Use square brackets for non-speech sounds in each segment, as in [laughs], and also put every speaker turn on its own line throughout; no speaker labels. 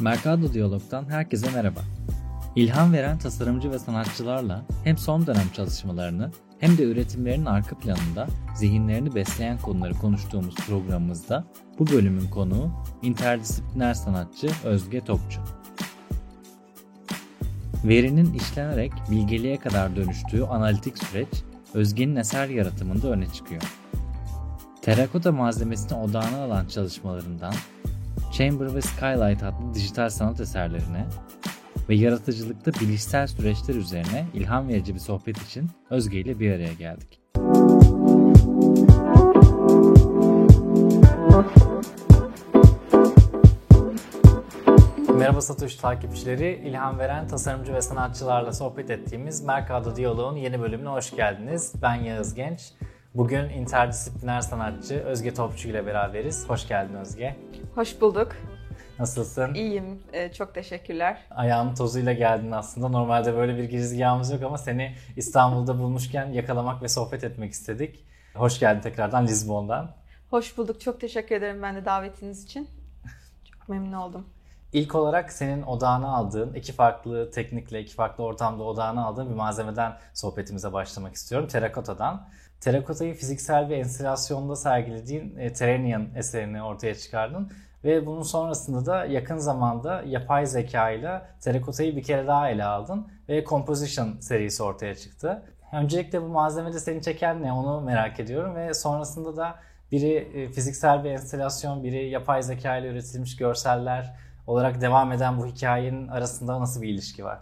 Mercado Diyalog'dan herkese merhaba. İlham veren tasarımcı ve sanatçılarla hem son dönem çalışmalarını hem de üretimlerinin arka planında zihinlerini besleyen konuları konuştuğumuz programımızda bu bölümün konuğu interdisipliner sanatçı Özge Topçu. Verinin işlenerek bilgeliğe kadar dönüştüğü analitik süreç Özge'nin eser yaratımında öne çıkıyor. Terakota malzemesini odağına alan çalışmalarından Chamber ve Skylight adlı dijital sanat eserlerine ve yaratıcılıkta bilişsel süreçler üzerine ilham verici bir sohbet için Özge ile bir araya geldik. Merhaba Satoshi takipçileri, ilham veren tasarımcı ve sanatçılarla sohbet ettiğimiz Mercado Diyalog'un yeni bölümüne hoş geldiniz. Ben Yağız Genç. Bugün interdisipliner sanatçı Özge Topçu ile beraberiz. Hoş geldin Özge.
Hoş bulduk.
Nasılsın?
İyiyim. Ee, çok teşekkürler.
Ayağın tozuyla geldin aslında. Normalde böyle bir girizgahımız yok ama seni İstanbul'da bulmuşken yakalamak ve sohbet etmek istedik. Hoş geldin tekrardan Lizbon'dan.
Hoş bulduk. Çok teşekkür ederim ben de davetiniz için. Çok memnun oldum.
İlk olarak senin odağına aldığın, iki farklı teknikle, iki farklı ortamda odağına aldığın bir malzemeden sohbetimize başlamak istiyorum. Terakota'dan. Terakota'yı fiziksel bir enstalasyonda sergilediğin e, Terenian eserini ortaya çıkardın. Ve bunun sonrasında da yakın zamanda yapay zeka ile terakotayı bir kere daha ele aldın ve Composition serisi ortaya çıktı. Öncelikle bu malzemede seni çeken ne onu merak ediyorum ve sonrasında da biri e, fiziksel bir enstalasyon, biri yapay zeka ile üretilmiş görseller olarak devam eden bu hikayenin arasında nasıl bir ilişki var?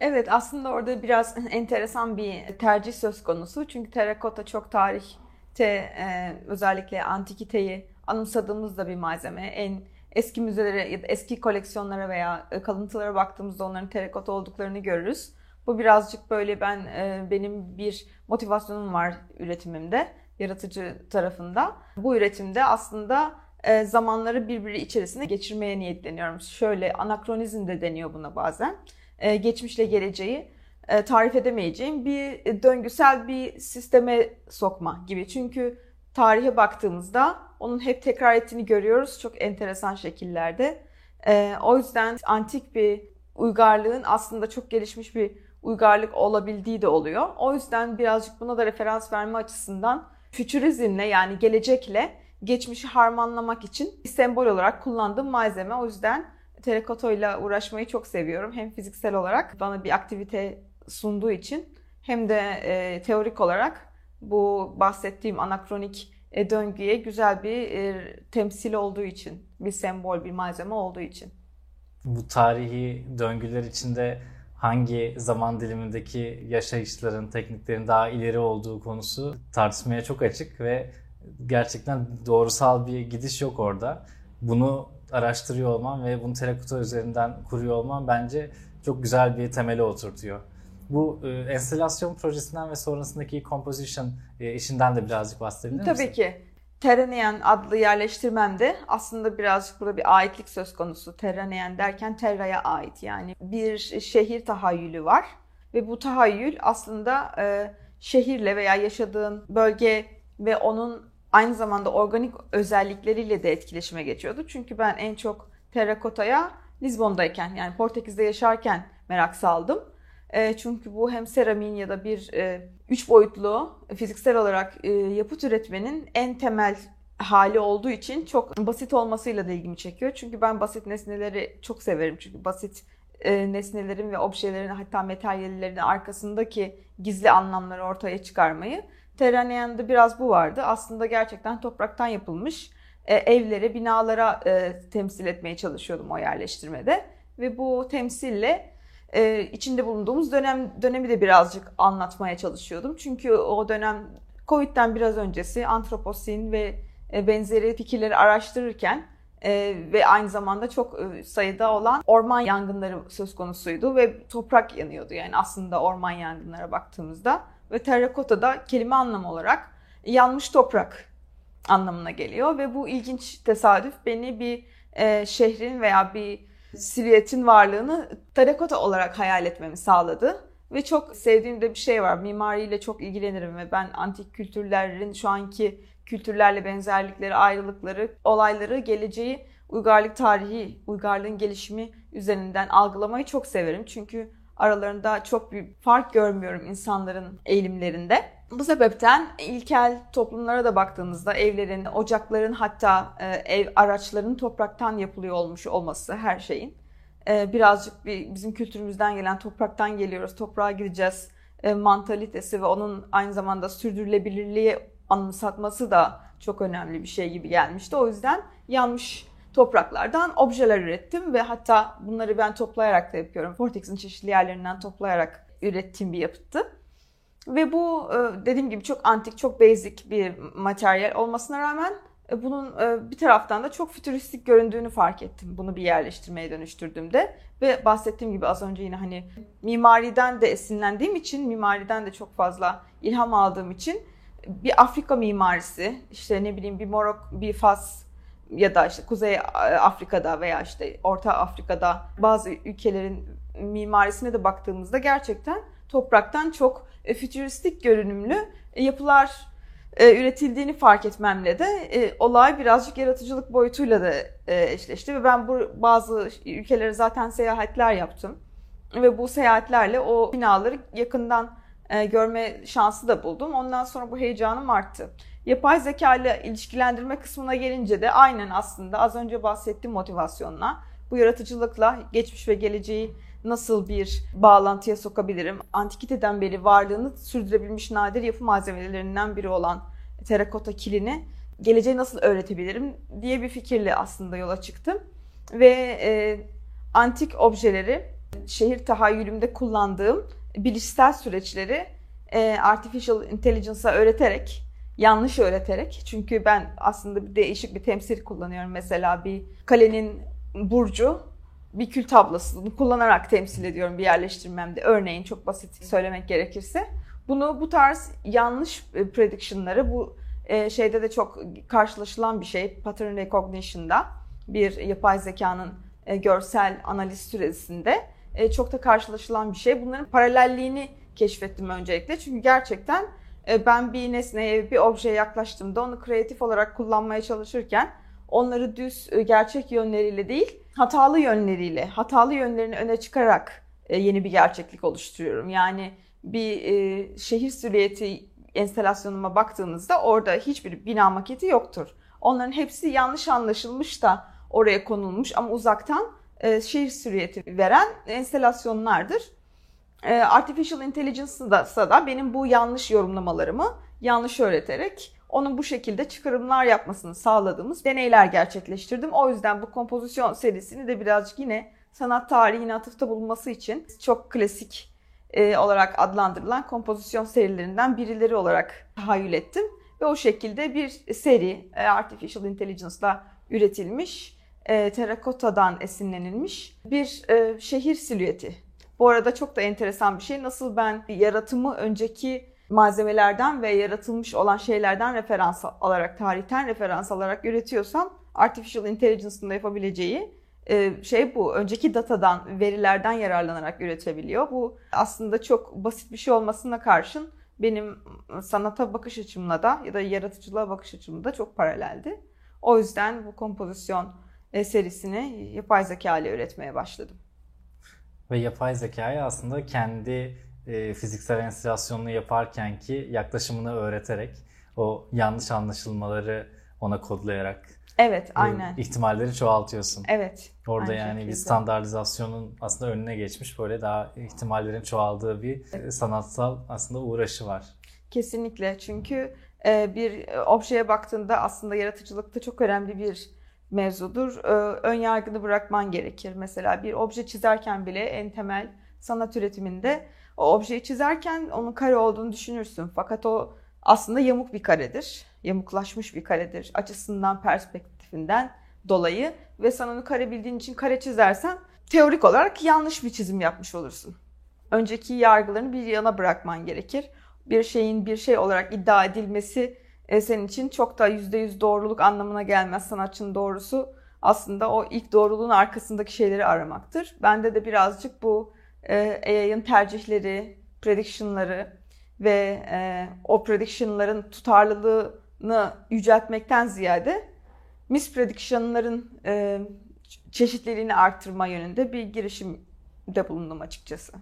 Evet aslında orada biraz [laughs] enteresan bir tercih söz konusu. Çünkü terakota çok tarihte e, özellikle antikiteyi anımsadığımız da bir malzeme. En eski müzelere ya da eski koleksiyonlara veya e, kalıntılara baktığımızda onların terakota olduklarını görürüz. Bu birazcık böyle ben e, benim bir motivasyonum var üretimimde, yaratıcı tarafında. Bu üretimde aslında e, zamanları birbiri içerisinde geçirmeye niyetleniyorum. Şöyle anakronizm de deniyor buna bazen. Geçmişle geleceği tarif edemeyeceğim bir döngüsel bir sisteme sokma gibi. Çünkü tarihe baktığımızda onun hep tekrar ettiğini görüyoruz çok enteresan şekillerde. Ee, o yüzden antik bir uygarlığın aslında çok gelişmiş bir uygarlık olabildiği de oluyor. O yüzden birazcık buna da referans verme açısından fütürizmle yani gelecekle geçmişi harmanlamak için sembol olarak kullandığım malzeme. O yüzden terakotoyla uğraşmayı çok seviyorum. Hem fiziksel olarak bana bir aktivite sunduğu için hem de e, teorik olarak bu bahsettiğim anakronik e, döngüye güzel bir e, temsil olduğu için, bir sembol, bir malzeme olduğu için.
Bu tarihi döngüler içinde hangi zaman dilimindeki yaşayışların, tekniklerin daha ileri olduğu konusu tartışmaya çok açık ve gerçekten doğrusal bir gidiş yok orada. Bunu araştırıyor olman ve bunu terakota üzerinden kuruyor olman bence çok güzel bir temeli oturtuyor. Bu e, enstalasyon projesinden ve sonrasındaki composition e, işinden de birazcık bahsedebilir
misin? Tabii ki. Terranean adlı yerleştirmemde aslında birazcık burada bir aitlik söz konusu. Terranean derken Terra'ya ait yani bir şehir tahayyülü var. Ve bu tahayyül aslında e, şehirle veya yaşadığın bölge ve onun aynı zamanda organik özellikleriyle de etkileşime geçiyordu. Çünkü ben en çok terrakotaya Lizbon'dayken yani Portekiz'de yaşarken merak saldım. E, çünkü bu hem seramin ya da bir e, üç boyutlu fiziksel olarak e, yapıt üretmenin en temel hali olduğu için çok basit olmasıyla da ilgimi çekiyor. Çünkü ben basit nesneleri çok severim. Çünkü basit e, nesnelerin ve objelerin hatta materyallerin arkasındaki gizli anlamları ortaya çıkarmayı. Terranean'da biraz bu vardı. Aslında gerçekten topraktan yapılmış evlere, binalara temsil etmeye çalışıyordum o yerleştirmede. Ve bu temsille e, içinde bulunduğumuz dönem dönemi de birazcık anlatmaya çalışıyordum. Çünkü o dönem Covid'den biraz öncesi antroposin ve e, benzeri fikirleri araştırırken e, ve aynı zamanda çok e, sayıda olan orman yangınları söz konusuydu ve toprak yanıyordu. Yani aslında orman yangınlara baktığımızda ve terrakota da kelime anlamı olarak yanmış toprak anlamına geliyor ve bu ilginç tesadüf beni bir e, şehrin veya bir silüetin varlığını terakota olarak hayal etmemi sağladı. Ve çok sevdiğim de bir şey var. Mimariyle çok ilgilenirim ve ben antik kültürlerin şu anki kültürlerle benzerlikleri, ayrılıkları, olayları, geleceği uygarlık tarihi, uygarlığın gelişimi üzerinden algılamayı çok severim. Çünkü aralarında çok bir fark görmüyorum insanların eğilimlerinde. Bu sebepten ilkel toplumlara da baktığımızda evlerin, ocakların hatta e, ev araçlarının topraktan yapılıyor olmuş olması her şeyin. E, birazcık bir, bizim kültürümüzden gelen topraktan geliyoruz, toprağa gideceğiz e, mantalitesi ve onun aynı zamanda sürdürülebilirliği anımsatması da çok önemli bir şey gibi gelmişti. O yüzden yanmış topraklardan objeler ürettim ve hatta bunları ben toplayarak da yapıyorum. Vortex'in çeşitli yerlerinden toplayarak ürettiğim bir yapıttı. Ve bu e, dediğim gibi çok antik, çok basic bir materyal olmasına rağmen e, bunun e, bir taraftan da çok fütüristik göründüğünü fark ettim. Bunu bir yerleştirmeye dönüştürdüğümde ve bahsettiğim gibi az önce yine hani mimariden de esinlendiğim için, mimariden de çok fazla ilham aldığım için bir Afrika mimarisi, işte ne bileyim bir Morok, bir Fas ya da işte Kuzey Afrika'da veya işte Orta Afrika'da bazı ülkelerin mimarisine de baktığımızda gerçekten topraktan çok e, fütüristik görünümlü yapılar e, üretildiğini fark etmemle de e, olay birazcık yaratıcılık boyutuyla da e, eşleşti ve ben bu bazı ülkelere zaten seyahatler yaptım ve bu seyahatlerle o binaları yakından e, görme şansı da buldum. Ondan sonra bu heyecanım arttı. Yapay zeka ile ilişkilendirme kısmına gelince de aynen aslında az önce bahsettiğim motivasyonla bu yaratıcılıkla geçmiş ve geleceği nasıl bir bağlantıya sokabilirim? Antikiteden beri varlığını sürdürebilmiş nadir yapı malzemelerinden biri olan terakota kilini geleceği nasıl öğretebilirim diye bir fikirle aslında yola çıktım. Ve e, antik objeleri şehir tahayyülümde kullandığım bilişsel süreçleri e, artificial intelligence'a öğreterek, yanlış öğreterek çünkü ben aslında bir değişik bir temsil kullanıyorum. Mesela bir kalenin burcu bir kül tablosunu kullanarak temsil ediyorum bir yerleştirmemde. Örneğin çok basit söylemek gerekirse. Bunu bu tarz yanlış e, prediction'ları bu e, şeyde de çok karşılaşılan bir şey. Pattern recognition'da bir yapay zekanın e, görsel analiz süresinde çok da karşılaşılan bir şey. Bunların paralelliğini keşfettim öncelikle. Çünkü gerçekten ben bir nesneye, bir objeye yaklaştığımda onu kreatif olarak kullanmaya çalışırken onları düz e, gerçek yönleriyle değil, hatalı yönleriyle, hatalı yönlerini öne çıkarak yeni bir gerçeklik oluşturuyorum. Yani bir şehir silüeti enstalasyonuma baktığınızda orada hiçbir bina maketi yoktur. Onların hepsi yanlış anlaşılmış da oraya konulmuş ama uzaktan e, şehir süriyeti veren enstelasyonlardır. E, Artificial Intelligence'da da, da benim bu yanlış yorumlamalarımı yanlış öğreterek onun bu şekilde çıkarımlar yapmasını sağladığımız deneyler gerçekleştirdim. O yüzden bu kompozisyon serisini de birazcık yine sanat tarihine atıfta bulunması için çok klasik e, olarak adlandırılan kompozisyon serilerinden birileri olarak tahayyül ettim. Ve o şekilde bir seri e, Artificial Intelligence'la üretilmiş e, terakotadan esinlenilmiş bir e, şehir silüeti. Bu arada çok da enteresan bir şey. Nasıl ben yaratımı önceki malzemelerden ve yaratılmış olan şeylerden referans alarak, tarihten referans alarak üretiyorsam Artificial Intelligence'ın da yapabileceği e, şey bu. Önceki datadan, verilerden yararlanarak üretebiliyor. Bu aslında çok basit bir şey olmasına karşın benim sanata bakış açımla da ya da yaratıcılığa bakış açımla da çok paraleldi. O yüzden bu kompozisyon e, serisini yapay zeka ile üretmeye başladım.
Ve yapay zekayı aslında kendi e, fiziksel enstalasyonunu yaparken ki yaklaşımını öğreterek o yanlış anlaşılmaları ona kodlayarak
Evet, aynen.
ihtimalleri çoğaltıyorsun.
Evet.
Orada yani şekilde. bir standartizasyonun aslında önüne geçmiş böyle daha ihtimallerin çoğaldığı bir evet. sanatsal aslında uğraşı var.
Kesinlikle. Çünkü e, bir objeye baktığında aslında yaratıcılıkta çok önemli bir mevzudur. Ee, ön yargını bırakman gerekir. Mesela bir obje çizerken bile en temel sanat üretiminde o objeyi çizerken onun kare olduğunu düşünürsün. Fakat o aslında yamuk bir karedir. Yamuklaşmış bir karedir. Açısından, perspektifinden dolayı ve sen onu kare bildiğin için kare çizersen teorik olarak yanlış bir çizim yapmış olursun. Önceki yargılarını bir yana bırakman gerekir. Bir şeyin bir şey olarak iddia edilmesi e, senin için çok da %100 doğruluk anlamına gelmez. Sanatçının doğrusu aslında o ilk doğruluğun arkasındaki şeyleri aramaktır. Bende de birazcık bu e, AI'ın tercihleri, prediction'ları ve e, o prediction'ların tutarlılığını yüceltmekten ziyade misprediction'ların e, çeşitliliğini arttırma yönünde bir girişimde bulundum açıkçası.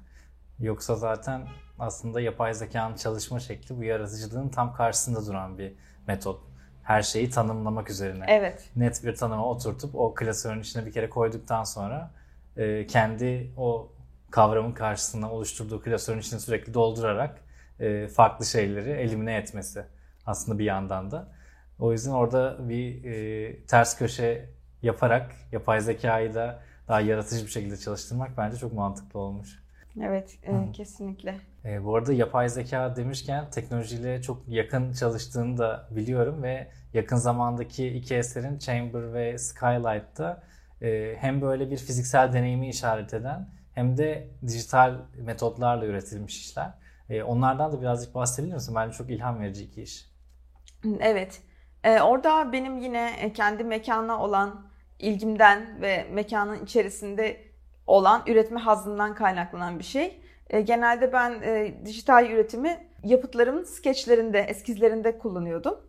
Yoksa zaten aslında yapay zekanın çalışma şekli bu yaratıcılığın tam karşısında duran bir metot. Her şeyi tanımlamak üzerine.
Evet.
Net bir tanıma oturtup o klasörün içine bir kere koyduktan sonra e, kendi o kavramın karşısına oluşturduğu klasörün içine sürekli doldurarak e, farklı şeyleri elimine etmesi aslında bir yandan da. O yüzden orada bir e, ters köşe yaparak yapay zekayı da daha yaratıcı bir şekilde çalıştırmak bence çok mantıklı olmuş.
Evet, e, kesinlikle.
E, bu arada yapay zeka demişken teknolojiyle çok yakın çalıştığını da biliyorum ve yakın zamandaki iki eserin Chamber ve Skylight'ta e, hem böyle bir fiziksel deneyimi işaret eden hem de dijital metotlarla üretilmiş işler. E, onlardan da birazcık bahsedebilir misin? Bence çok ilham verici iki iş.
Evet. E, orada benim yine kendi mekana olan ilgimden ve mekanın içerisinde olan üretme hazzından kaynaklanan bir şey. E, genelde ben e, dijital üretimi yapıtlarımın skeçlerinde, eskizlerinde kullanıyordum.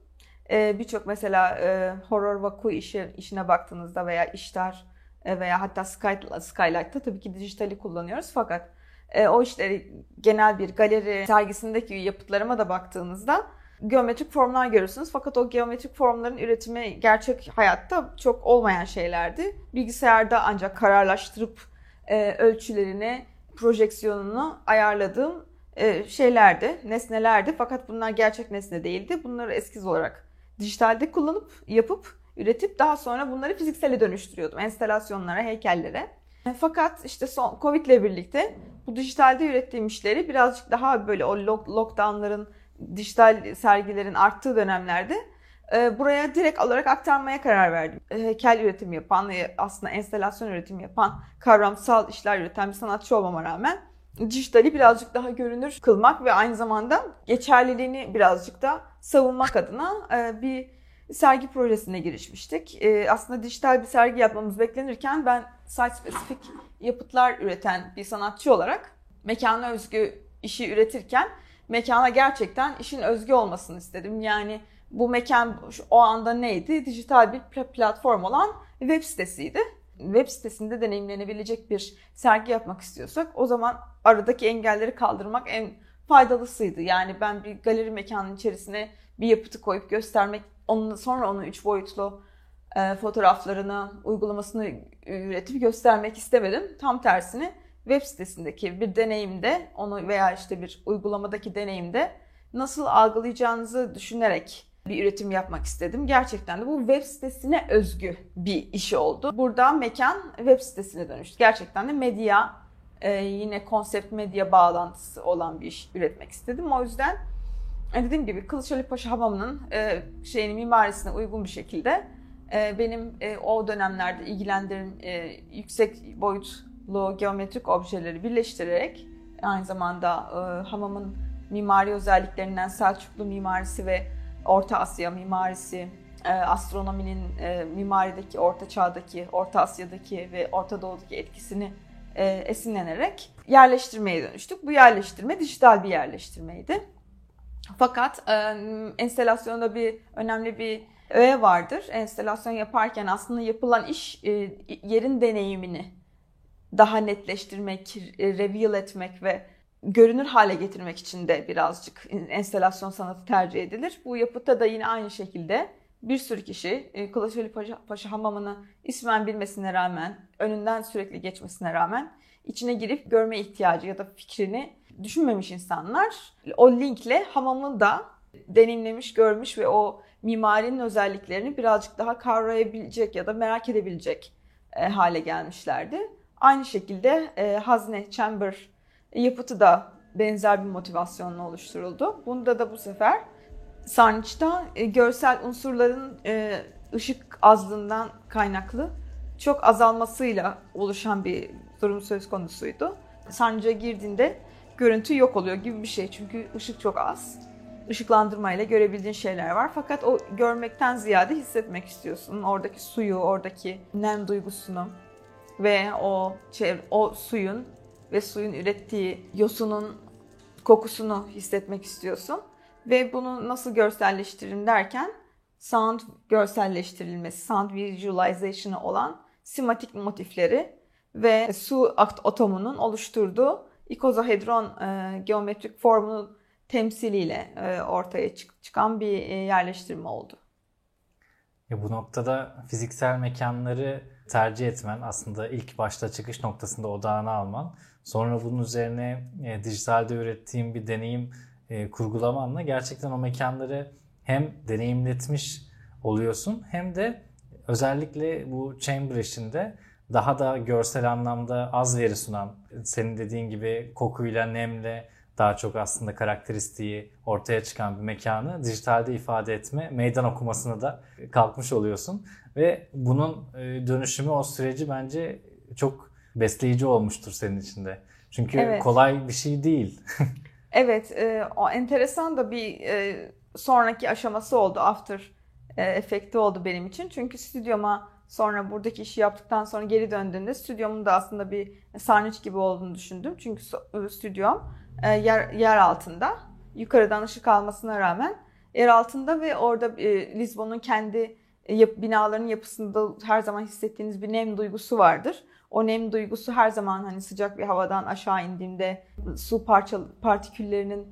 E, Birçok mesela e, horror vaku işi, işine baktığınızda veya işler e, veya hatta Sky, Skylight'ta tabii ki dijitali kullanıyoruz. Fakat e, o işleri genel bir galeri sergisindeki yapıtlarıma da baktığınızda geometrik formlar görürsünüz. Fakat o geometrik formların üretimi gerçek hayatta çok olmayan şeylerdi. Bilgisayarda ancak kararlaştırıp e, ölçülerini, projeksiyonunu ayarladığım e, şeylerdi, nesnelerdi. Fakat bunlar gerçek nesne değildi. Bunları eskiz olarak dijitalde kullanıp, yapıp, üretip daha sonra bunları fiziksele dönüştürüyordum. Enstalasyonlara, heykellere. E, fakat işte son Covid ile birlikte bu dijitalde ürettiğim işleri birazcık daha böyle o lockdownların, dijital sergilerin arttığı dönemlerde e, buraya direkt olarak aktarmaya karar verdim. E, heykel üretimi yapan ve aslında enstalasyon üretimi yapan, kavramsal işler üreten bir sanatçı olmama rağmen dijitali birazcık daha görünür kılmak ve aynı zamanda geçerliliğini birazcık da savunmak adına e, bir sergi projesine girişmiştik. Aslında dijital bir sergi yapmamız beklenirken ben site spesifik yapıtlar üreten bir sanatçı olarak mekana özgü işi üretirken mekana gerçekten işin özgü olmasını istedim. Yani bu mekan o anda neydi? Dijital bir platform olan web sitesiydi. Web sitesinde deneyimlenebilecek bir sergi yapmak istiyorsak o zaman aradaki engelleri kaldırmak en faydalısıydı. Yani ben bir galeri mekanının içerisine bir yapıtı koyup göstermek, onun sonra onun üç boyutlu e, fotoğraflarını, uygulamasını üretip göstermek istemedim. Tam tersine web sitesindeki bir deneyimde onu veya işte bir uygulamadaki deneyimde nasıl algılayacağınızı düşünerek bir üretim yapmak istedim. Gerçekten de bu web sitesine özgü bir iş oldu. Burada mekan web sitesine dönüştü. Gerçekten de medya e, yine konsept medya bağlantısı olan bir iş üretmek istedim. O yüzden e, dediğim gibi Kılıçdaroğlu Paşa Hamamı'nın e, şeyini mimarisine uygun bir şekilde e, benim e, o dönemlerde ilgilendiğim e, yüksek boyutlu geometrik objeleri birleştirerek aynı zamanda e, hamamın mimari özelliklerinden Selçuklu mimarisi ve Orta Asya mimarisi, e, astronominin e, mimarideki, Orta Çağ'daki, Orta Asya'daki ve Orta Doğu'daki etkisini e, esinlenerek yerleştirmeye dönüştük. Bu yerleştirme dijital bir yerleştirmeydi. Fakat enstelasyonda bir önemli bir öğe vardır. Enstelasyon yaparken aslında yapılan iş yerin deneyimini daha netleştirmek, reveal etmek ve görünür hale getirmek için de birazcık enstelasyon sanatı tercih edilir. Bu yapıtta da yine aynı şekilde bir sürü kişi e, Kılıçdaroğlu Paşa, Paşa Hamamı'nı ismen bilmesine rağmen, önünden sürekli geçmesine rağmen içine girip görme ihtiyacı ya da fikrini düşünmemiş insanlar o linkle hamamı da deneyimlemiş, görmüş ve o mimarinin özelliklerini birazcık daha kavrayabilecek ya da merak edebilecek e, hale gelmişlerdi. Aynı şekilde e, Hazne Chamber yapıtı da benzer bir motivasyonla oluşturuldu. Bunda da bu sefer sarnıçta e, görsel unsurların e, ışık azlığından kaynaklı çok azalmasıyla oluşan bir durum söz konusuydu. Sarnıca girdiğinde görüntü yok oluyor gibi bir şey çünkü ışık çok az. Işıklandırmayla görebildiğin şeyler var fakat o görmekten ziyade hissetmek istiyorsun. Oradaki suyu, oradaki nem duygusunu ve o çevre, o suyun ve suyun ürettiği yosunun kokusunu hissetmek istiyorsun. Ve bunu nasıl görselleştiririm derken sound görselleştirilmesi, sound visualization'ı olan simatik motifleri ve su atomunun oluşturduğu ikozohedron e, geometrik formunun temsiliyle e, ortaya çık- çıkan bir e, yerleştirme oldu.
Ya bu noktada fiziksel mekanları tercih etmen aslında ilk başta çıkış noktasında odağını alman sonra bunun üzerine e, dijitalde ürettiğim bir deneyim e, kurgulamanla gerçekten o mekanları hem deneyimletmiş oluyorsun hem de özellikle bu chamber işinde daha da görsel anlamda az veri sunan senin dediğin gibi kokuyla nemle daha çok aslında karakteristiği ortaya çıkan bir mekanı dijitalde ifade etme, meydan okumasına da kalkmış oluyorsun. Ve bunun e, dönüşümü o süreci bence çok besleyici olmuştur senin içinde. Çünkü evet. kolay bir şey değil. [laughs]
evet, e, o enteresan da bir e, sonraki aşaması oldu, after e, efekti oldu benim için. Çünkü stüdyoma sonra buradaki işi yaptıktan sonra geri döndüğümde stüdyomun da aslında bir sarnıç gibi olduğunu düşündüm. Çünkü stüdyom e, yer, yer altında. Yukarıdan ışık almasına rağmen yer altında ve orada e, Lisbon'un kendi e, yap, binaların yapısında her zaman hissettiğiniz bir nem duygusu vardır. O nem duygusu her zaman hani sıcak bir havadan aşağı indiğimde su parça partiküllerinin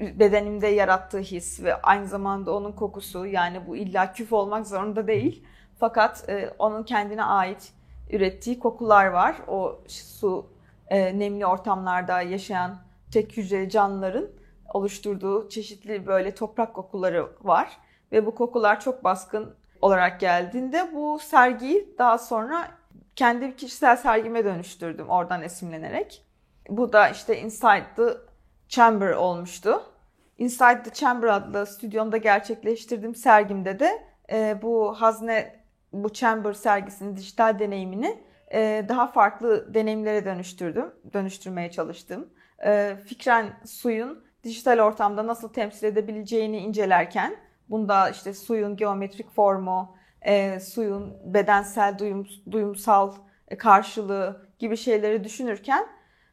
bedenimde yarattığı his ve aynı zamanda onun kokusu yani bu illa küf olmak zorunda değil. Fakat e, onun kendine ait ürettiği kokular var. O su e, nemli ortamlarda yaşayan tek hücreli canlıların oluşturduğu çeşitli böyle toprak kokuları var. Ve bu kokular çok baskın olarak geldiğinde bu sergiyi daha sonra kendi kişisel sergime dönüştürdüm oradan esinlenerek. Bu da işte Inside the Chamber olmuştu. Inside the Chamber adlı stüdyomda gerçekleştirdiğim sergimde de e, bu hazne, bu Chamber sergisinin dijital deneyimini e, daha farklı deneyimlere dönüştürdüm, dönüştürmeye çalıştım e, fikren suyun dijital ortamda nasıl temsil edebileceğini incelerken bunda işte suyun geometrik formu, e, suyun bedensel duyum, duyumsal e, karşılığı gibi şeyleri düşünürken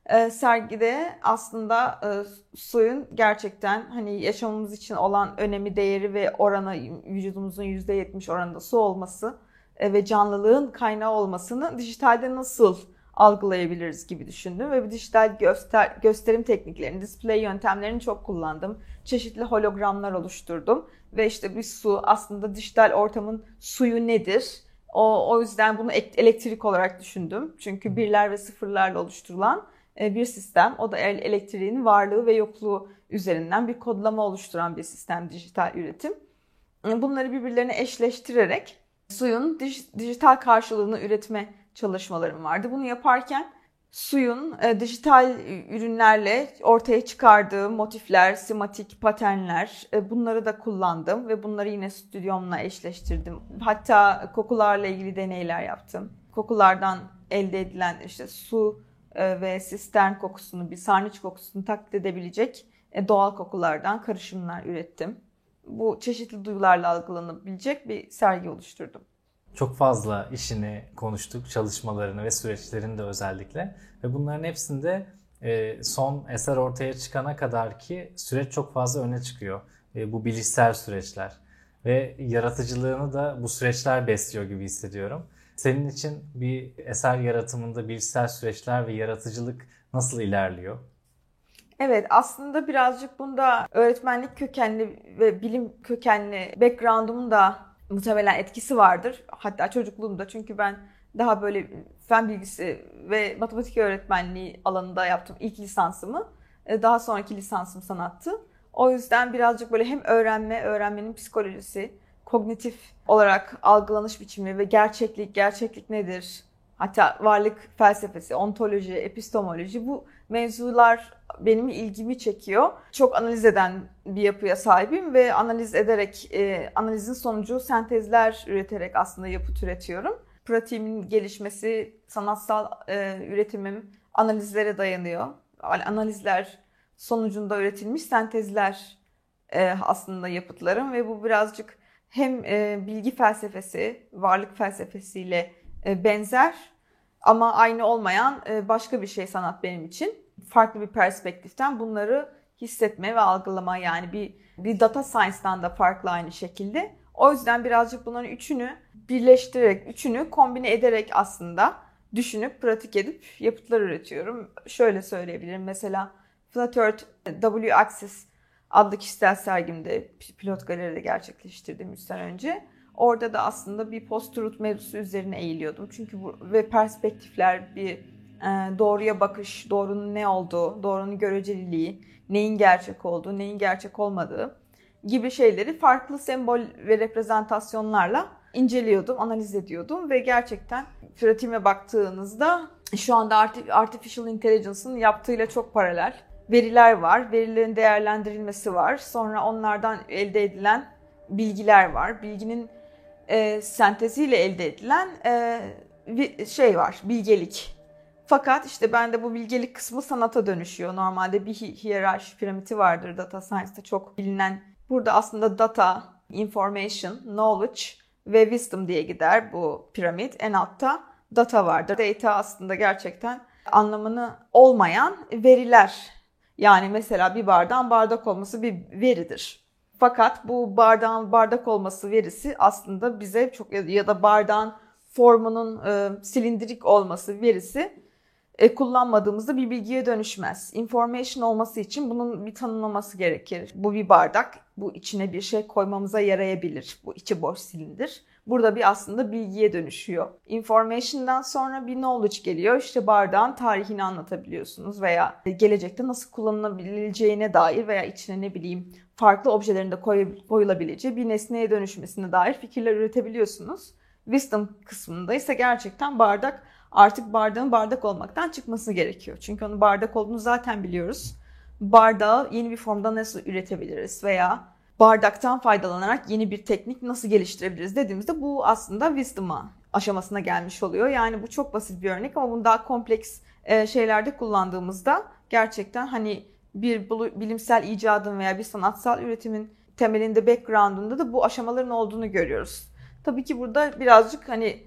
e, sergide aslında e, suyun gerçekten hani yaşamımız için olan önemi, değeri ve oranı vücudumuzun %70 oranında su olması e, ve canlılığın kaynağı olmasını dijitalde nasıl algılayabiliriz gibi düşündüm ve bu dijital göster gösterim tekniklerini, display yöntemlerini çok kullandım. Çeşitli hologramlar oluşturdum ve işte bir su aslında dijital ortamın suyu nedir? O, o yüzden bunu elektrik olarak düşündüm. Çünkü birler ve sıfırlarla oluşturulan e, bir sistem. O da elektriğin varlığı ve yokluğu üzerinden bir kodlama oluşturan bir sistem dijital üretim. E, bunları birbirlerine eşleştirerek suyun dijital karşılığını üretme çalışmalarım vardı. Bunu yaparken suyun e, dijital ürünlerle ortaya çıkardığı motifler, simatik paternler e, bunları da kullandım ve bunları yine stüdyomla eşleştirdim. Hatta kokularla ilgili deneyler yaptım. Kokulardan elde edilen işte su e, ve sistern kokusunu, bir sarnıç kokusunu taklit edebilecek e, doğal kokulardan karışımlar ürettim. Bu çeşitli duyularla algılanabilecek bir sergi oluşturdum.
Çok fazla işini konuştuk, çalışmalarını ve süreçlerini de özellikle. Ve bunların hepsinde e, son eser ortaya çıkana kadar ki süreç çok fazla öne çıkıyor. E, bu bilişsel süreçler. Ve yaratıcılığını da bu süreçler besliyor gibi hissediyorum. Senin için bir eser yaratımında bilişsel süreçler ve yaratıcılık nasıl ilerliyor?
Evet aslında birazcık bunda öğretmenlik kökenli ve bilim kökenli background'umun da muhtemelen etkisi vardır. Hatta çocukluğumda çünkü ben daha böyle fen bilgisi ve matematik öğretmenliği alanında yaptım ilk lisansımı. E, daha sonraki lisansım sanattı. O yüzden birazcık böyle hem öğrenme, öğrenmenin psikolojisi, kognitif olarak algılanış biçimi ve gerçeklik, gerçeklik nedir? Hatta varlık felsefesi, ontoloji, epistemoloji bu mevzular benim ilgimi çekiyor. Çok analiz eden bir yapıya sahibim ve analiz ederek, e, analizin sonucu sentezler üreterek aslında yapı türetiyorum. Pratiğimin gelişmesi, sanatsal e, üretimim analizlere dayanıyor. Analizler sonucunda üretilmiş sentezler e, aslında yapıtlarım ve bu birazcık hem e, bilgi felsefesi, varlık felsefesiyle e, benzer ama aynı olmayan e, başka bir şey sanat benim için farklı bir perspektiften bunları hissetme ve algılama yani bir bir data science'dan da farklı aynı şekilde. O yüzden birazcık bunların üçünü birleştirerek, üçünü kombine ederek aslında düşünüp, pratik edip yapıtlar üretiyorum. Şöyle söyleyebilirim. Mesela Flat Earth W Axis adlı kişisel sergimde pilot galeride gerçekleştirdiğim 3 sene önce. Orada da aslında bir post-truth mevzusu üzerine eğiliyordum. Çünkü bu ve perspektifler, bir e, doğruya bakış, doğrunun ne olduğu, doğrunun göreceliliği, neyin gerçek olduğu, neyin gerçek olmadığı gibi şeyleri farklı sembol ve reprezentasyonlarla inceliyordum, analiz ediyordum ve gerçekten pratiğime baktığınızda şu anda Artificial Intelligence'ın yaptığıyla çok paralel veriler var. Verilerin değerlendirilmesi var. Sonra onlardan elde edilen bilgiler var. Bilginin e, senteziyle elde edilen e, bir şey var, bilgelik. Fakat işte bende bu bilgelik kısmı sanata dönüşüyor. Normalde bir hiyerarşi piramidi vardır data science'da çok bilinen. Burada aslında data, information, knowledge ve wisdom diye gider bu piramit. En altta data vardır. Data aslında gerçekten anlamını olmayan veriler. Yani mesela bir bardağın bardak olması bir veridir. Fakat bu bardağın bardak olması verisi aslında bize çok ya da bardağın formunun e, silindirik olması verisi e, kullanmadığımızda bir bilgiye dönüşmez. Information olması için bunun bir tanımlaması gerekir. Bu bir bardak, bu içine bir şey koymamıza yarayabilir. Bu içi boş silindir. Burada bir aslında bilgiye dönüşüyor. Information'dan sonra bir knowledge geliyor. İşte bardağın tarihini anlatabiliyorsunuz veya gelecekte nasıl kullanılabileceğine dair veya içine ne bileyim farklı objelerin de koyulabileceği bir nesneye dönüşmesine dair fikirler üretebiliyorsunuz. Wisdom kısmında ise gerçekten bardak artık bardağın bardak olmaktan çıkması gerekiyor. Çünkü onun bardak olduğunu zaten biliyoruz. Bardağı yeni bir formda nasıl üretebiliriz veya bardaktan faydalanarak yeni bir teknik nasıl geliştirebiliriz dediğimizde bu aslında wisdom'a aşamasına gelmiş oluyor. Yani bu çok basit bir örnek ama bunu daha kompleks e, şeylerde kullandığımızda gerçekten hani bir bilimsel icadın veya bir sanatsal üretimin temelinde background'unda da bu aşamaların olduğunu görüyoruz. Tabii ki burada birazcık hani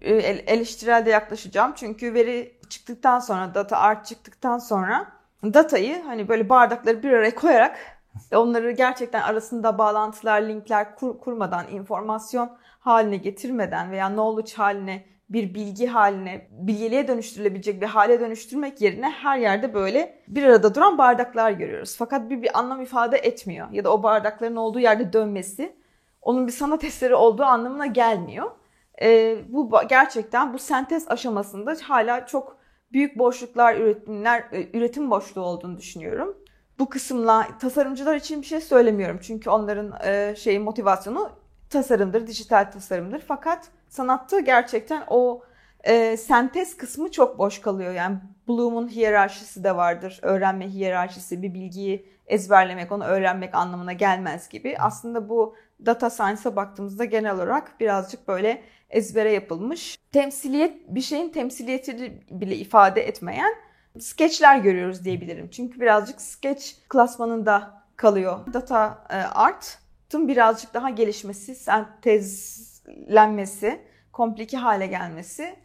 e, eleştirel de yaklaşacağım. Çünkü veri çıktıktan sonra, data art çıktıktan sonra datayı hani böyle bardakları bir araya koyarak onları gerçekten arasında bağlantılar, linkler kur, kurmadan, informasyon haline getirmeden veya knowledge haline bir bilgi haline, bilgeliğe dönüştürülebilecek bir hale dönüştürmek yerine her yerde böyle bir arada duran bardaklar görüyoruz. Fakat bir, bir anlam ifade etmiyor. Ya da o bardakların olduğu yerde dönmesi onun bir sanat eseri olduğu anlamına gelmiyor. Ee, bu gerçekten bu sentez aşamasında hala çok büyük boşluklar, üretimler, e, üretim boşluğu olduğunu düşünüyorum. Bu kısımla tasarımcılar için bir şey söylemiyorum. Çünkü onların e, şey motivasyonu tasarımdır, dijital tasarımdır. Fakat sanatta gerçekten o e, sentez kısmı çok boş kalıyor. Yani Bloom'un hiyerarşisi de vardır. Öğrenme hiyerarşisi, bir bilgiyi ezberlemek, onu öğrenmek anlamına gelmez gibi. Aslında bu data science'a baktığımızda genel olarak birazcık böyle ezbere yapılmış. Temsiliyet, bir şeyin temsiliyetini bile ifade etmeyen skeçler görüyoruz diyebilirim. Çünkü birazcık sketch klasmanında kalıyor. Data e, art'ın birazcık daha gelişmesi, sentezlenmesi, komplike hale gelmesi,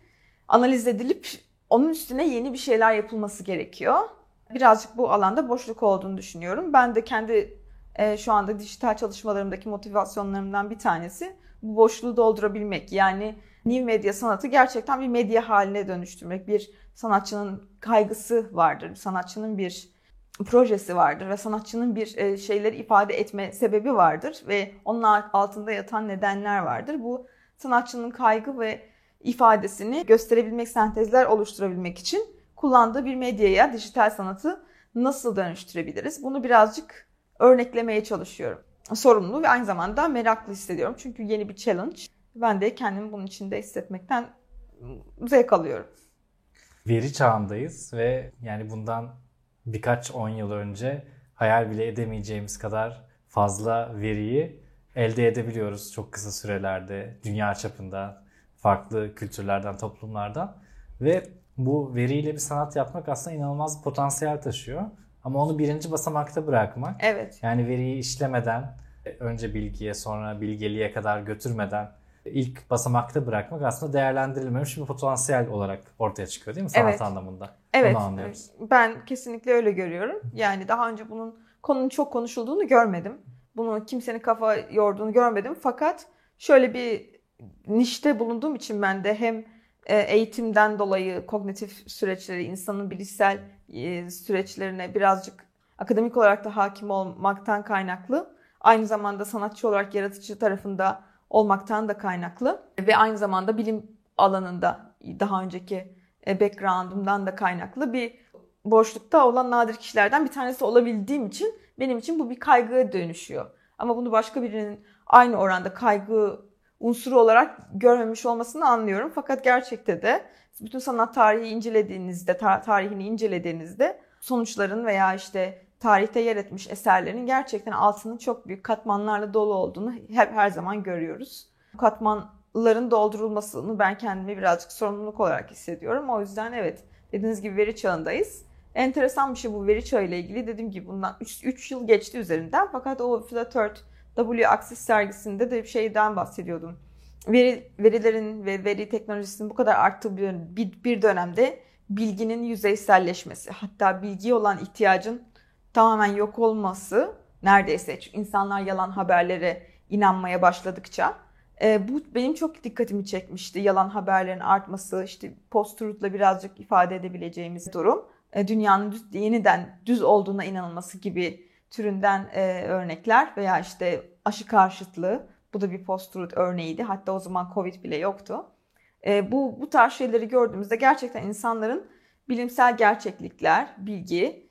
analiz edilip onun üstüne yeni bir şeyler yapılması gerekiyor. Birazcık bu alanda boşluk olduğunu düşünüyorum. Ben de kendi e, şu anda dijital çalışmalarımdaki motivasyonlarımdan bir tanesi bu boşluğu doldurabilmek. Yani new medya sanatı gerçekten bir medya haline dönüştürmek. Bir sanatçının kaygısı vardır, sanatçının bir projesi vardır ve sanatçının bir e, şeyleri ifade etme sebebi vardır ve onun altında yatan nedenler vardır. Bu sanatçının kaygı ve ifadesini gösterebilmek, sentezler oluşturabilmek için kullandığı bir medyaya dijital sanatı nasıl dönüştürebiliriz? Bunu birazcık örneklemeye çalışıyorum. Sorumlu ve aynı zamanda meraklı hissediyorum. Çünkü yeni bir challenge. Ben de kendimi bunun içinde hissetmekten zevk alıyorum.
Veri çağındayız ve yani bundan birkaç on yıl önce hayal bile edemeyeceğimiz kadar fazla veriyi elde edebiliyoruz çok kısa sürelerde dünya çapında farklı kültürlerden, toplumlardan ve bu veriyle bir sanat yapmak aslında inanılmaz bir potansiyel taşıyor. Ama onu birinci basamakta bırakmak.
Evet.
Yani veriyi işlemeden, önce bilgiye sonra bilgeliğe kadar götürmeden ilk basamakta bırakmak aslında değerlendirilmemiş bir potansiyel olarak ortaya çıkıyor değil mi sanat
evet.
anlamında?
Evet. Onu anlıyoruz. Ben kesinlikle öyle görüyorum. Yani daha önce bunun konunun çok konuşulduğunu görmedim. Bunu kimsenin kafa yorduğunu görmedim. Fakat şöyle bir nişte bulunduğum için ben de hem e, eğitimden dolayı kognitif süreçleri, insanın bilişsel e, süreçlerine birazcık akademik olarak da hakim olmaktan kaynaklı. Aynı zamanda sanatçı olarak yaratıcı tarafında olmaktan da kaynaklı ve aynı zamanda bilim alanında daha önceki e, background'umdan da kaynaklı bir boşlukta olan nadir kişilerden bir tanesi olabildiğim için benim için bu bir kaygıya dönüşüyor. Ama bunu başka birinin aynı oranda kaygı unsuru olarak görmemiş olmasını anlıyorum. Fakat gerçekte de bütün sanat tarihi incelediğinizde, tar- tarihini incelediğinizde sonuçların veya işte tarihte yer etmiş eserlerin gerçekten altının çok büyük katmanlarla dolu olduğunu hep her zaman görüyoruz. Katmanların doldurulmasını ben kendimi birazcık sorumluluk olarak hissediyorum. O yüzden evet dediğiniz gibi veri çağındayız. Enteresan bir şey bu veri çağı ile ilgili. Dediğim gibi bundan 3 yıl geçti üzerinden. Fakat o Flat Earth W Axis sergisinde de bir şeyden bahsediyordum. Veri, verilerin ve veri teknolojisinin bu kadar arttığı bir, bir, bir dönemde bilginin yüzeyselleşmesi, hatta bilgiye olan ihtiyacın tamamen yok olması neredeyse çünkü insanlar yalan haberlere inanmaya başladıkça e, bu benim çok dikkatimi çekmişti. Yalan haberlerin artması, işte post-truth'la birazcık ifade edebileceğimiz durum. E, dünyanın düz, yeniden düz olduğuna inanılması gibi türünden e, örnekler veya işte aşı karşıtlığı bu da bir post-truth örneğiydi. Hatta o zaman Covid bile yoktu. E, bu, bu tarz şeyleri gördüğümüzde gerçekten insanların bilimsel gerçeklikler, bilgi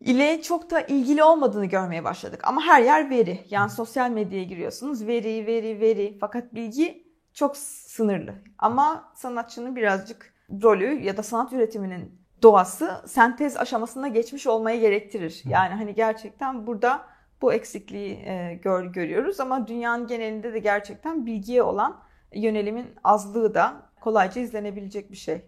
ile çok da ilgili olmadığını görmeye başladık. Ama her yer veri. Yani sosyal medyaya giriyorsunuz. Veri, veri, veri. Fakat bilgi çok sınırlı. Ama sanatçının birazcık rolü ya da sanat üretiminin doğası sentez aşamasına geçmiş olmayı gerektirir. Yani hani gerçekten burada bu eksikliği e, gör, görüyoruz ama dünyanın genelinde de gerçekten bilgiye olan yönelimin azlığı da kolayca izlenebilecek bir şey.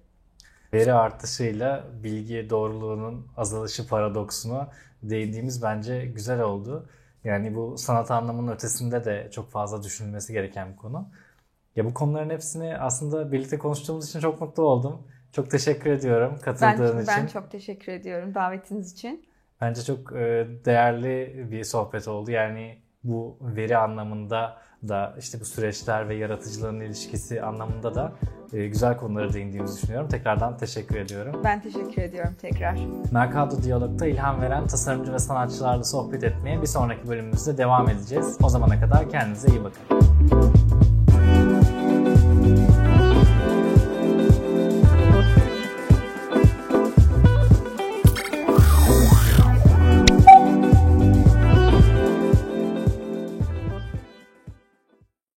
Veri artışıyla bilgi doğruluğunun azalışı paradoksuna değindiğimiz bence güzel oldu. Yani bu sanat anlamının ötesinde de çok fazla düşünülmesi gereken bir konu. Ya bu konuların hepsini aslında birlikte konuştuğumuz için çok mutlu oldum. Çok teşekkür ediyorum katıldığın
ben,
için.
Ben çok teşekkür ediyorum davetiniz için.
Bence çok e, değerli bir sohbet oldu. Yani bu veri anlamında da işte bu süreçler ve yaratıcılığın ilişkisi anlamında da e, güzel konulara değindiğimizi düşünüyorum. Tekrardan teşekkür ediyorum.
Ben teşekkür ediyorum tekrar.
Mercado Diyalog'da ilham veren tasarımcı ve sanatçılarla sohbet etmeye bir sonraki bölümümüzde devam edeceğiz. O zamana kadar kendinize iyi bakın.